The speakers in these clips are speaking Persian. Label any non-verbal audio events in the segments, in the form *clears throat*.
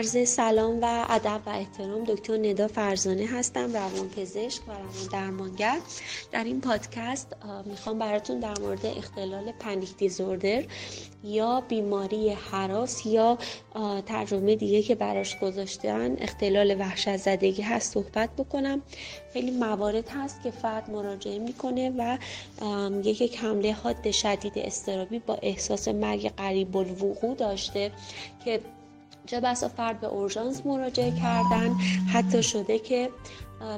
عرض سلام و ادب و احترام دکتر ندا فرزانه هستم روانپزشک و روان درمانگر. در این پادکست می‌خوام براتون در مورد اختلال پنیک دیزوردر یا بیماری حراس یا ترجمه دیگه که براش گذاشتن اختلال وحشت زدگی هست صحبت بکنم. خیلی موارد هست که فرد مراجعه می‌کنه و یک حمله حاد شدید استرابی با احساس مرگ قریب الوقوع داشته که چه بسا فرد به اورژانس مراجعه کردن. حتی شده که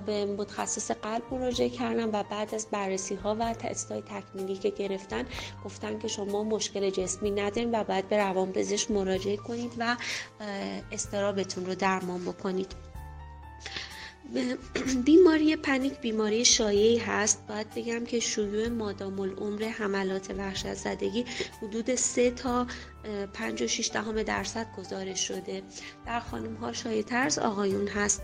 به متخصص قلب مراجعه کردن و بعد از بررسی ها و تست های تکمیلی که گرفتن گفتن که شما مشکل جسمی ندارین و باید به روانپزشک مراجعه کنید و استرابتون رو درمان بکنید. *clears throat* بیماری پنیک بیماری شایعی هست. باید بگم که شیوع مادام العمر حملات وحشت زدگی حدود 3 تا 5 و 6 دهم درصد گزارش شده. در خانم ها شایع ترز آقایون هست.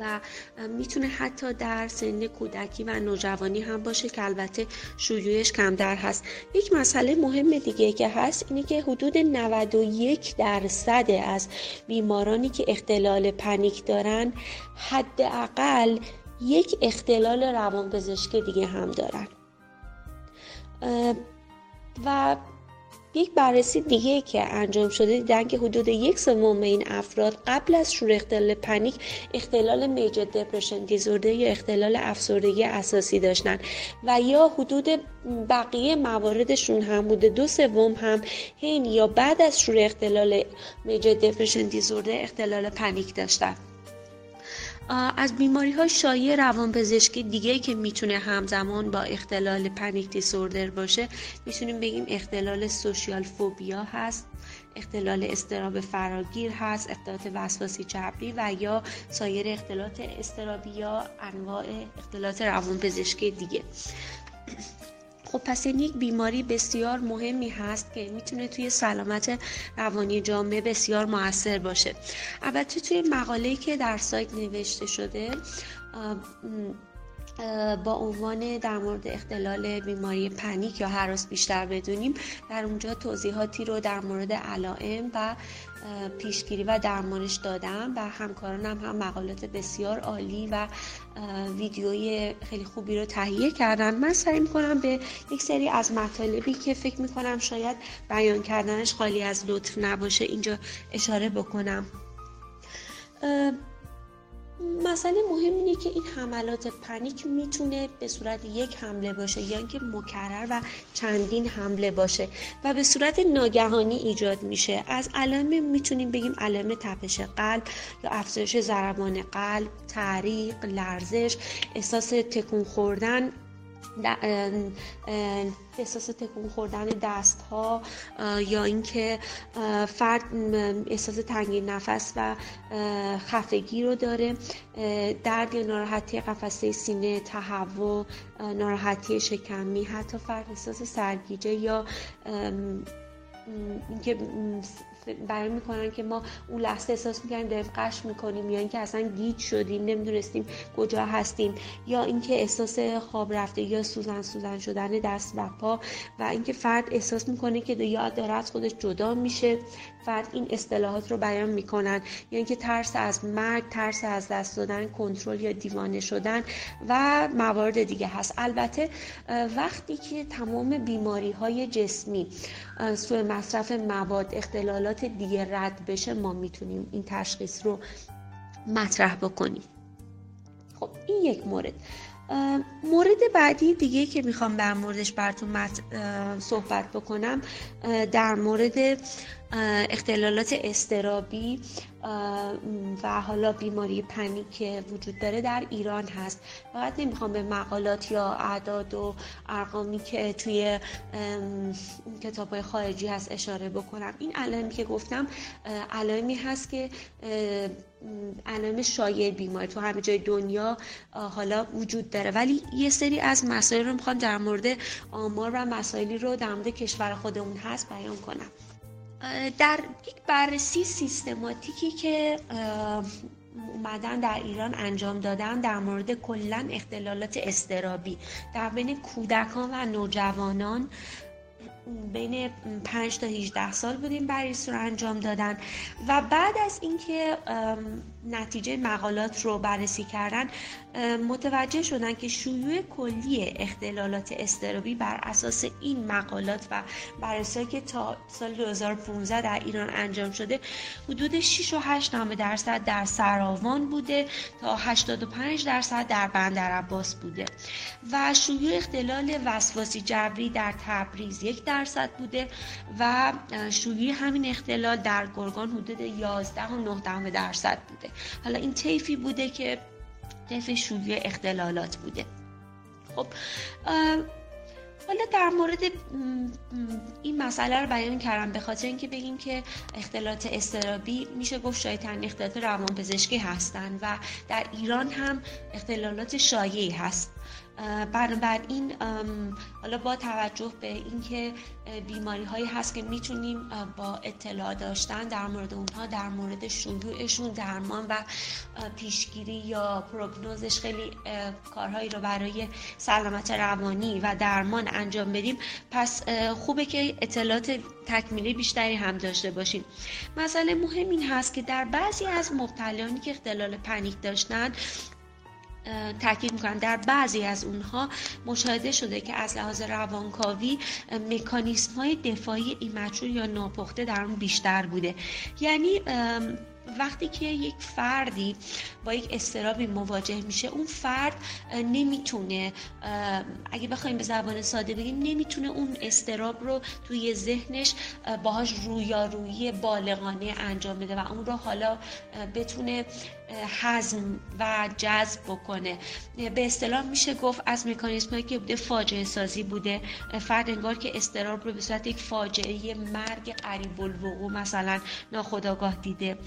و می‌تونه حتی در سن کودکی و نوجوانی هم باشه که البته شیوعش کمتر هست. یک مسئله مهم دیگه که هست اینه که حدود 91 درصد از بیمارانی که اختلال پنیک دارن حداقل یک اختلال روانپزشکی دیگه هم دارن. و یک بررسی دیگه که انجام شده دیدن که حدود یک سوم این افراد قبل از شروع اختلال پنیک اختلال میجر دپرشن دیزورده یا اختلال افسردگی اساسی داشتن و یا حدود بقیه مواردشون هم بوده دو سوم هم هین یا بعد از شروع اختلال میجر دپرشن دیزورده اختلال پنیک داشتن از بیماری های شایع روانپزشکی دیگه که می‌تونه همزمان با اختلال پنیک دیسوردر باشه می‌تونیم بگیم اختلال سوشیال فوبیا هست اختلال استراب فراگیر هست اختلالات وسواسی جبری و یا سایر اختلالات استرابی یا انواع اختلالات روانپزشکی دیگه. خب پس این یک بیماری بسیار مهمی هست که می‌تونه توی سلامت روانی جامعه بسیار موثر باشه. البته توی مقاله‌ای که در سایت نوشته شده با عنوان در مورد اختلال بیماری پنیک یا حراس بیشتر بدونیم در اونجا توضیحاتی رو در مورد علائم و پیشگیری و درمانش دادم و همکارانم هم مقالات بسیار عالی و ویدیوی خیلی خوبی رو تهیه کردن. من سعی می‌کنم به یک سری از مطالبی که فکر می‌کنم شاید بیان کردنش خالی از لطف نباشه اینجا اشاره بکنم. مسئله مهم اینه که این حملات پنیک می‌تونه به صورت یک حمله باشه یا اینکه مکرر و چندین حمله باشه و به صورت ناگهانی ایجاد میشه. از علائم می‌تونیم بگیم علائم تپش قلب یا افزایش ضربان قلب تعریق لرزش احساس تکون خوردن احساس تکون خوردن دست ها یا اینکه فرد احساس تنگی نفس و خفگی رو داره درد یا ناراحتی قفسه سینه تهوع ناراحتی شکمی حتی فرد احساس سرگیجه یا اینکه بیان می‌کنن که ما اون لحظه احساس می‌کنیم داریم قش می‌کنیم یا اینکه اصلا گیج شدیم نمی‌دونستیم کجا هستیم یا اینکه احساس خواب رفته یا سوزن سوزن شدن دست و پا و اینکه فرد احساس می‌کنه که یاد داره از خودش جدا میشه فرد این اصطلاحات رو بیان می‌کنن. یا اینکه ترس از مرگ ترس از دست دادن کنترل یا دیوانه شدن و موارد دیگه هست. البته وقتی که تمام بیماری های جسمی سوء مصرف مواد اختلالات دیگه رد بشه ما می‌تونیم این تشخیص رو مطرح بکنیم. خب این یک مورد. مورد بعدی دیگه که می‌خوام در موردش براتون صحبت بکنم در مورد اختلالات استرابی و حالا بیماری پنیک وجود داره در ایران هست. فقط نمی‌خوام به مقالات یا اعداد و ارقامی که توی کتاب های خارجی هست اشاره بکنم. این علائمی که گفتم علائمی هست که علائم شایع بیماری تو همه جای دنیا حالا وجود داره. ولی یه سری از مسائل رو می‌خوام در مورد آمار و مسائلی رو در مورد کشور خودمون هست بیان کنم. در یک بررسی سیستماتیکی که اومدن در ایران انجام دادن در مورد کلا اختلالات استرابی در بین کودکان و نوجوانان بین 5 تا 18 سال بودیم بریس رو انجام دادن. و بعد از اینکه نتیجه مقالات رو بررسی کردن متوجه شدن که شیوع کلی اختلالات استرابی بر اساس این مقالات و بررسی که تا سال 2015 در ایران انجام شده حدود 6 و 8 درصد در سراوان بوده تا 85 درصد در بندر عباس بوده. و شیوع اختلال وسواسی جبری در تبریز یک درصد بوده و شیوع همین اختلال در گرگان حدود 11 و 9 درصد بوده. حالا این طیفی بوده که طیف شیوع اختلالات بوده. خب حالا در مورد این مسئله رو بیان کردم به خاطر اینکه بگیم که اختلالات استرابی میشه گفت شاید ترین اختلالات روانپزشکی هستند و در ایران هم اختلالات شایعی هست. بنابراین حالا با توجه به اینکه بیماری هایی هست که می‌تونیم با اطلاع داشتن در مورد اونها در مورد شیوعشون درمان و پیشگیری یا پروگنوزش خیلی کارهایی رو برای سلامت روانی و درمان انجام بدیم پس خوبه که اطلاعات تکمیلی بیشتری هم داشته باشیم. مسئله مهم این هست که در بعضی از مبتلانی که اختلال پنیک داشتن تاکید می‌کنن در بعضی از اونها مشاهده شده که از لحاظ روانکاوی مکانیسم های دفاعی ایمچور یا ناپخته در اون بیشتر بوده. یعنی وقتی که یک فردی با یک استرابی مواجه میشه اون فرد نمی‌تونه اگه بخوایم به زبان ساده بگیم نمی‌تونه اون استراب رو توی ذهنش باهاش رویارویی بالغانه انجام بده و اون رو حالا بتونه حزم و جذب بکنه. به اصطلاح میشه گفت از مکانیزم هایی که بوده فاجعه سازی بوده. فرد انگار که استراب رو به صورت یک فاجعه مرگ قریب الوقوع مثلا ناخداگاه دیده.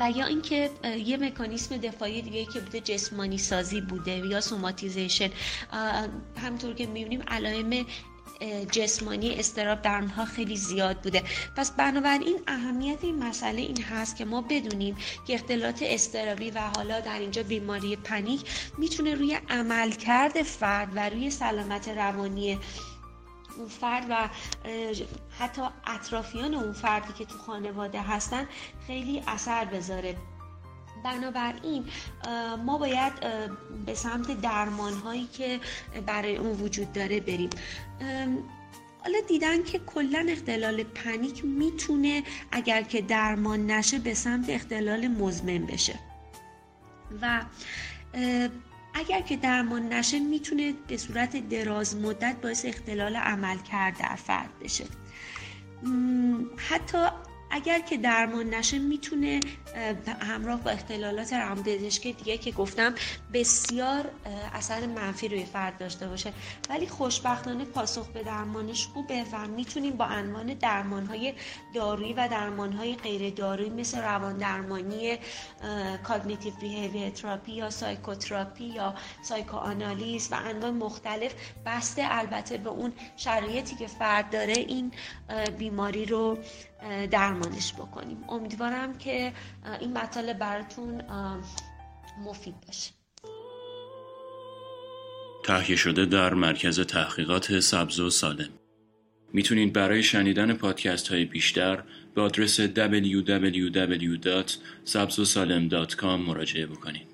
و یا اینکه یه مکانیسم دفاعی دیگه که بوده جسمانی سازی بوده یا سوماتیزیشن همطور که می‌بینیم علائم جسمانی استراب در اونها خیلی زیاد بوده. پس بنابراین اهمیت این مسئله این هست که ما بدونیم که اختلالات استرابی و حالا در اینجا بیماری پنیک می‌تونه روی عملکرد فرد و روی سلامت روانی اون فرد و حتی اطرافیان اون فردی که تو خانواده هستن خیلی اثر بذاره. بنابراین ما باید به سمت درمان هایی که برای اون وجود داره بریم. حالا دیدن که کلا اختلال پنیک می‌تونه اگر که درمان نشه به سمت اختلال مزمن بشه. و اگر که درمان نشه می‌تونه به صورت دراز مدت باعث اختلال عمل کرد در فرد بشه. حتی اگر که درمان نشه می‌تونه همراه با اختلالات روانپزشکی دیگه که گفتم بسیار اثر منفی روی فرد داشته باشه. ولی خوشبختانه پاسخ به درمانش خوبه و می‌تونیم با عنوان درمانهای دارویی و درمانهای غیر دارویی مثل روان درمانی cognitive behavior therapy یا psychotherapy یا psychoanalysis و انواع مختلف بسته البته به اون شرایطی که فرد داره این بیماری رو درمانش بکنیم. امیدوارم که این مطالب براتون مفید باشه. تهیه شده در مرکز تحقیقات سبز و سالم. می‌تونید برای شنیدن پادکست های بیشتر به آدرس www.sabzosalem.com مراجعه بکنید.